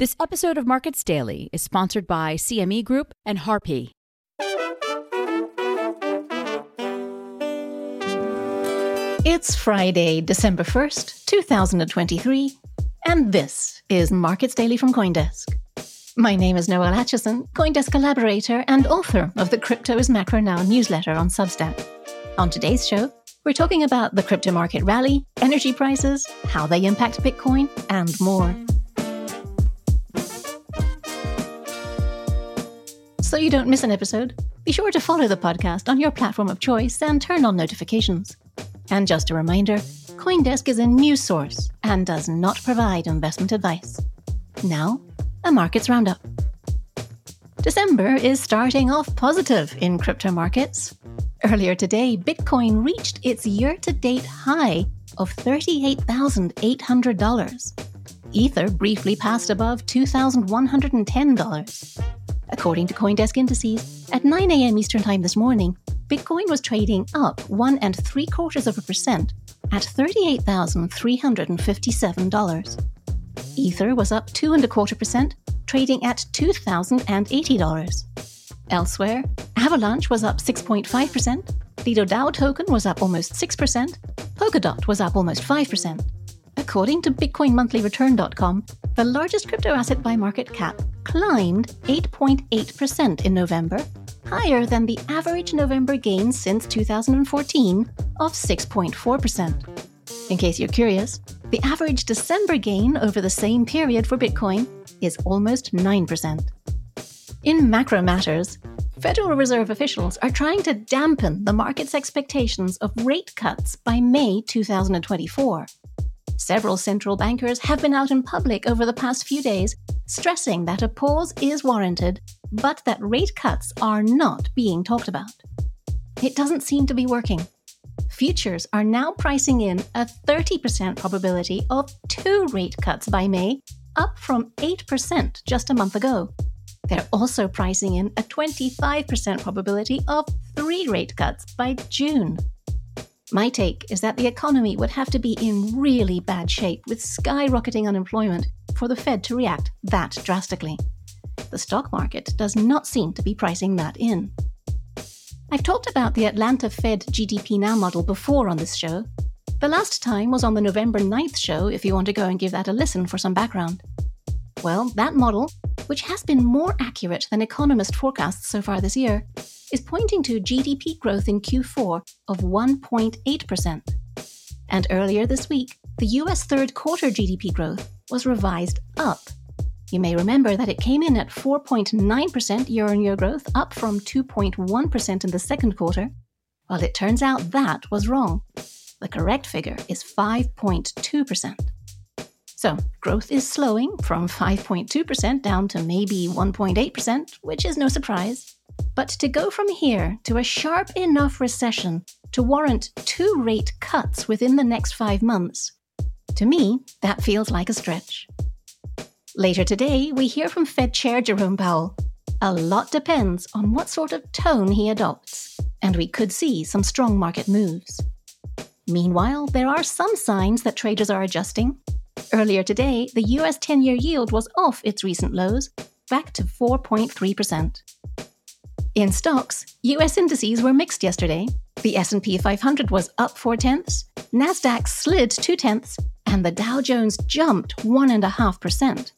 This episode of Markets Daily is sponsored by CME Group and Harpie. It's Friday, December 1st, 2023, and this is Markets Daily from Coindesk. My name is Noelle Acheson, Coindesk collaborator and author of the Crypto is Macro Now newsletter on Substack. On today's show, we're talking about the crypto market rally, energy prices, how they impact Bitcoin, and more. So you don't miss an episode, be sure to follow the podcast on your platform of choice and turn on notifications. And just a reminder Coindesk is a news source and does not provide investment advice. Now, a markets roundup. December is starting off positive in crypto markets. Earlier today, Bitcoin reached its year to date high of $38,800. Ether briefly passed above $2,110. According to Coindesk indices, at 9 a.m. Eastern Time this morning, Bitcoin was trading up one and three quarters of a percent at $38,357. Ether was up two and a quarter percent, trading at $2,080. Elsewhere, Avalanche was up 6.5%, Lido DAO token was up almost 6%, Polkadot was up almost 5%. According to BitcoinMonthlyReturn.com, the largest crypto asset by market cap climbed 8.8% in November, higher than the average November gain since 2014 of 6.4%. In case you're curious, the average December gain over the same period for Bitcoin is almost 9%. In macro matters, Federal Reserve officials are trying to dampen the market's expectations of rate cuts by May 2024. Several central bankers have been out in public over the past few days stressing that a pause is warranted, but that rate cuts are not being talked about. It doesn't seem to be working. Futures are now pricing in a 30% probability of two rate cuts by May, up from 8% just a month ago. They're also pricing in a 25% probability of three rate cuts by June. My take is that the economy would have to be in really bad shape with skyrocketing unemployment for the Fed to react that drastically. The stock market does not seem to be pricing that in. I've talked about the Atlanta Fed GDP Now model before on this show. The last time was on the November 9th show if you want to go and give that a listen for some background. Well, that model, which has been more accurate than economist forecasts so far this year, is pointing to GDP growth in Q4 of 1.8%. And earlier this week, the US third quarter GDP growth was revised up. You may remember that it came in at 4.9% year on year growth, up from 2.1% in the second quarter. Well, it turns out that was wrong. The correct figure is 5.2%. So, growth is slowing from 5.2% down to maybe 1.8%, which is no surprise. But to go from here to a sharp enough recession to warrant two rate cuts within the next five months, to me, that feels like a stretch. Later today, we hear from Fed Chair Jerome Powell. A lot depends on what sort of tone he adopts, and we could see some strong market moves. Meanwhile, there are some signs that traders are adjusting. Earlier today, the US 10 year yield was off its recent lows, back to 4.3%. In stocks, US indices were mixed yesterday. The S&P 500 was up 4 tenths, Nasdaq slid 2 tenths, and the Dow Jones jumped 1.5%.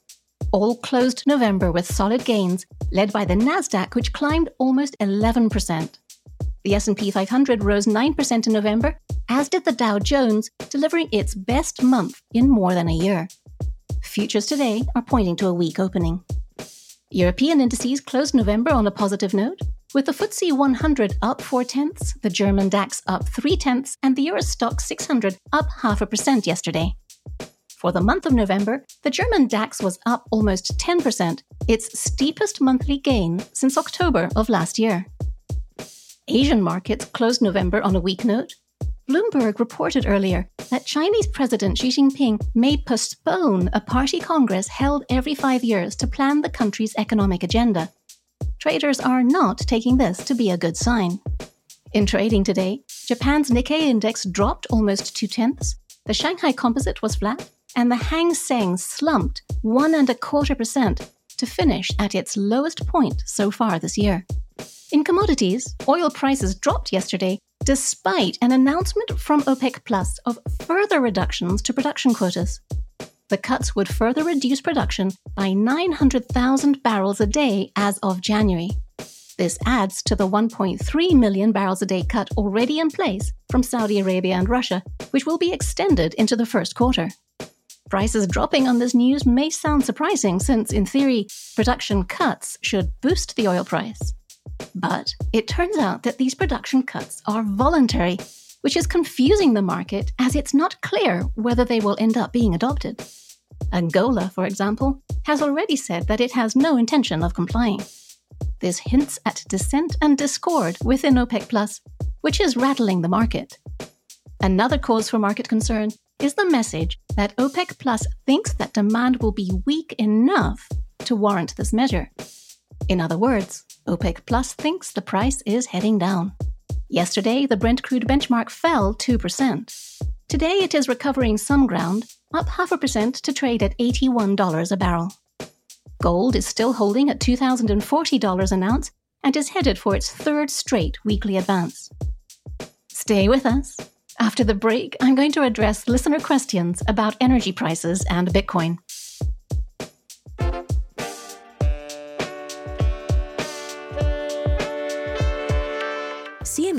All closed November with solid gains, led by the Nasdaq which climbed almost 11%. The S&P 500 rose 9% in November, as did the Dow Jones, delivering its best month in more than a year. Futures today are pointing to a weak opening. European indices closed November on a positive note, with the FTSE 100 up 4 tenths, the German DAX up 3 tenths, and the Euro Stoxx 600 up half a percent yesterday. For the month of November, the German DAX was up almost 10%, its steepest monthly gain since October of last year. Asian markets closed November on a weak note. Bloomberg reported earlier that Chinese President Xi Jinping may postpone a party congress held every five years to plan the country's economic agenda. Traders are not taking this to be a good sign. In trading today, Japan's Nikkei index dropped almost two tenths, the Shanghai Composite was flat, and the Hang Seng slumped one and a quarter percent to finish at its lowest point so far this year. In commodities, oil prices dropped yesterday despite an announcement from OPEC Plus of further reductions to production quotas. The cuts would further reduce production by 900,000 barrels a day as of January. This adds to the 1.3 million barrels a day cut already in place from Saudi Arabia and Russia, which will be extended into the first quarter. Prices dropping on this news may sound surprising since, in theory, production cuts should boost the oil price. But it turns out that these production cuts are voluntary, which is confusing the market as it's not clear whether they will end up being adopted. Angola, for example, has already said that it has no intention of complying. This hints at dissent and discord within OPEC Plus, which is rattling the market. Another cause for market concern is the message that OPEC Plus thinks that demand will be weak enough to warrant this measure. In other words, OPEC Plus thinks the price is heading down. Yesterday, the Brent crude benchmark fell 2%. Today, it is recovering some ground, up half a percent to trade at $81 a barrel. Gold is still holding at $2,040 an ounce and is headed for its third straight weekly advance. Stay with us. After the break, I'm going to address listener questions about energy prices and Bitcoin.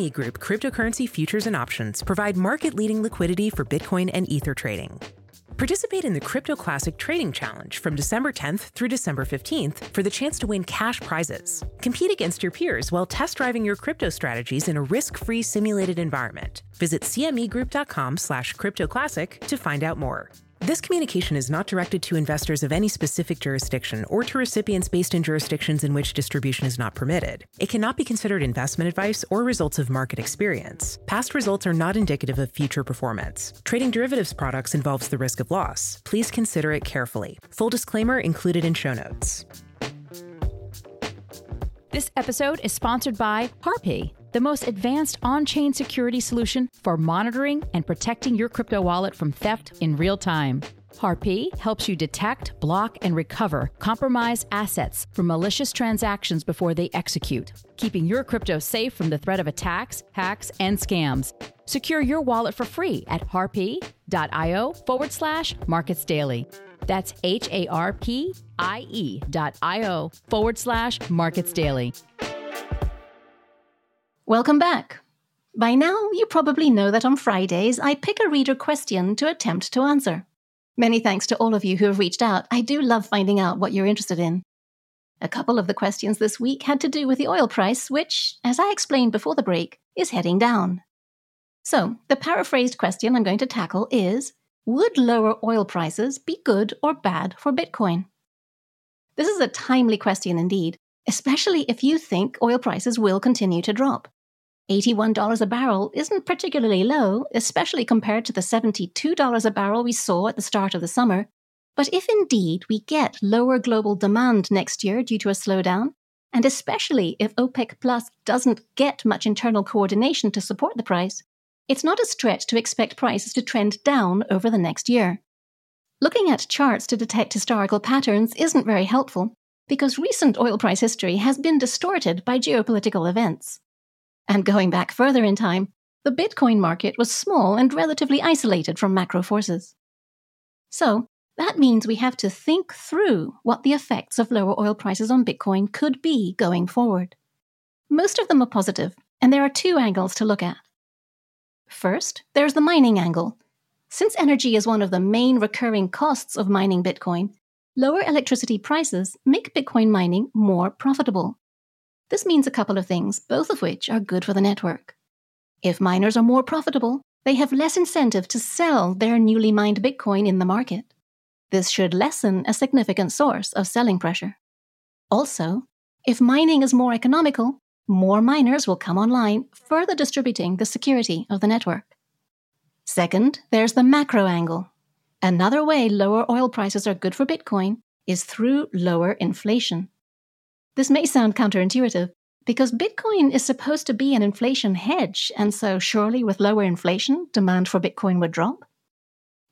CME Group cryptocurrency futures and options provide market leading liquidity for Bitcoin and Ether trading. Participate in the Crypto Classic Trading Challenge from December 10th through December 15th for the chance to win cash prizes. Compete against your peers while test driving your crypto strategies in a risk-free simulated environment. Visit cmegroup.com slash cryptoclassic to find out more. This communication is not directed to investors of any specific jurisdiction or to recipients based in jurisdictions in which distribution is not permitted. It cannot be considered investment advice or results of market experience. Past results are not indicative of future performance. Trading derivatives products involves the risk of loss. Please consider it carefully. Full disclaimer included in show notes. This episode is sponsored by Harpie the most advanced on chain security solution for monitoring and protecting your crypto wallet from theft in real time. Harpie helps you detect, block, and recover compromised assets from malicious transactions before they execute, keeping your crypto safe from the threat of attacks, hacks, and scams. Secure your wallet for free at harpie.io forward slash markets daily. That's H A R P I E dot I O forward slash markets daily. Welcome back. By now, you probably know that on Fridays, I pick a reader question to attempt to answer. Many thanks to all of you who have reached out. I do love finding out what you're interested in. A couple of the questions this week had to do with the oil price, which, as I explained before the break, is heading down. So, the paraphrased question I'm going to tackle is Would lower oil prices be good or bad for Bitcoin? This is a timely question indeed, especially if you think oil prices will continue to drop. $81 a barrel isn't particularly low, especially compared to the $72 a barrel we saw at the start of the summer. But if indeed we get lower global demand next year due to a slowdown, and especially if OPEC Plus doesn't get much internal coordination to support the price, it's not a stretch to expect prices to trend down over the next year. Looking at charts to detect historical patterns isn't very helpful because recent oil price history has been distorted by geopolitical events. And going back further in time, the Bitcoin market was small and relatively isolated from macro forces. So, that means we have to think through what the effects of lower oil prices on Bitcoin could be going forward. Most of them are positive, and there are two angles to look at. First, there's the mining angle. Since energy is one of the main recurring costs of mining Bitcoin, lower electricity prices make Bitcoin mining more profitable. This means a couple of things, both of which are good for the network. If miners are more profitable, they have less incentive to sell their newly mined Bitcoin in the market. This should lessen a significant source of selling pressure. Also, if mining is more economical, more miners will come online, further distributing the security of the network. Second, there's the macro angle. Another way lower oil prices are good for Bitcoin is through lower inflation. This may sound counterintuitive because Bitcoin is supposed to be an inflation hedge, and so surely with lower inflation, demand for Bitcoin would drop.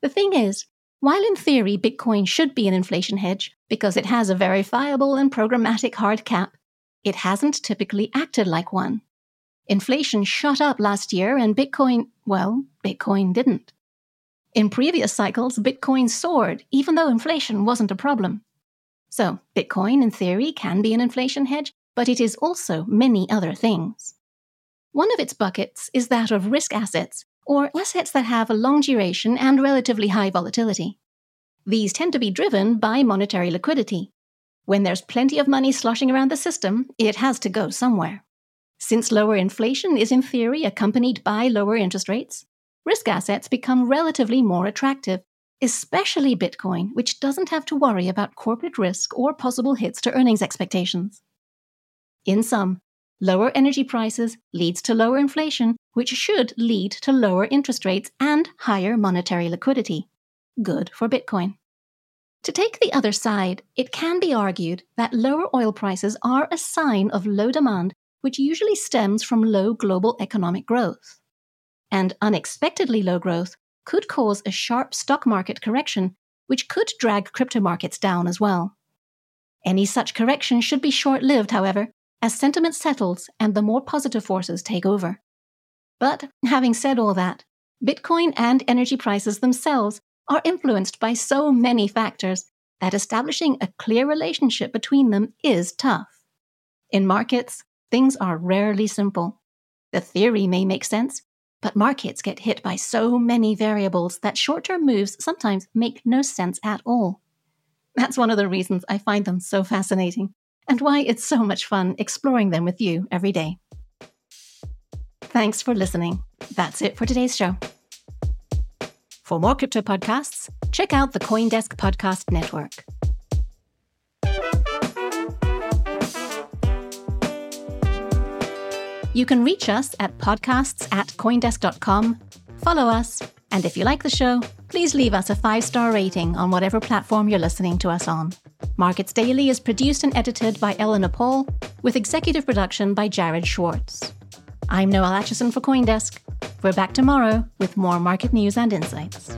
The thing is, While in theory Bitcoin should be an inflation hedge because it has a verifiable and programmatic hard cap, it hasn't typically acted like one. Inflation shot up last year and Bitcoin, well, Bitcoin didn't. In previous cycles, Bitcoin soared, even though inflation wasn't a problem. So, Bitcoin, in theory, can be an inflation hedge, but it is also many other things. One of its buckets is that of risk assets, or assets that have a long duration and relatively high volatility. These tend to be driven by monetary liquidity. When there's plenty of money sloshing around the system, it has to go somewhere. Since lower inflation is in theory accompanied by lower interest rates, risk assets become relatively more attractive, especially Bitcoin, which doesn't have to worry about corporate risk or possible hits to earnings expectations. In sum, lower energy prices leads to lower inflation, which should lead to lower interest rates and higher monetary liquidity. Good for Bitcoin. To take the other side, it can be argued that lower oil prices are a sign of low demand which usually stems from low global economic growth. And unexpectedly low growth could cause a sharp stock market correction, which could drag crypto markets down as well. Any such correction should be short lived, however, as sentiment settles and the more positive forces take over. But having said all that, Bitcoin and energy prices themselves are influenced by so many factors that establishing a clear relationship between them is tough. In markets, things are rarely simple. The theory may make sense, but markets get hit by so many variables that short term moves sometimes make no sense at all. That's one of the reasons I find them so fascinating, and why it's so much fun exploring them with you every day. Thanks for listening. That's it for today's show. For more crypto podcasts, check out the Coindesk Podcast Network. You can reach us at podcasts at coindesk.com, follow us, and if you like the show, please leave us a five star rating on whatever platform you're listening to us on. Markets Daily is produced and edited by Eleanor Paul, with executive production by Jared Schwartz. I'm Noelle Acheson for Coindesk. We're back tomorrow with more market news and insights.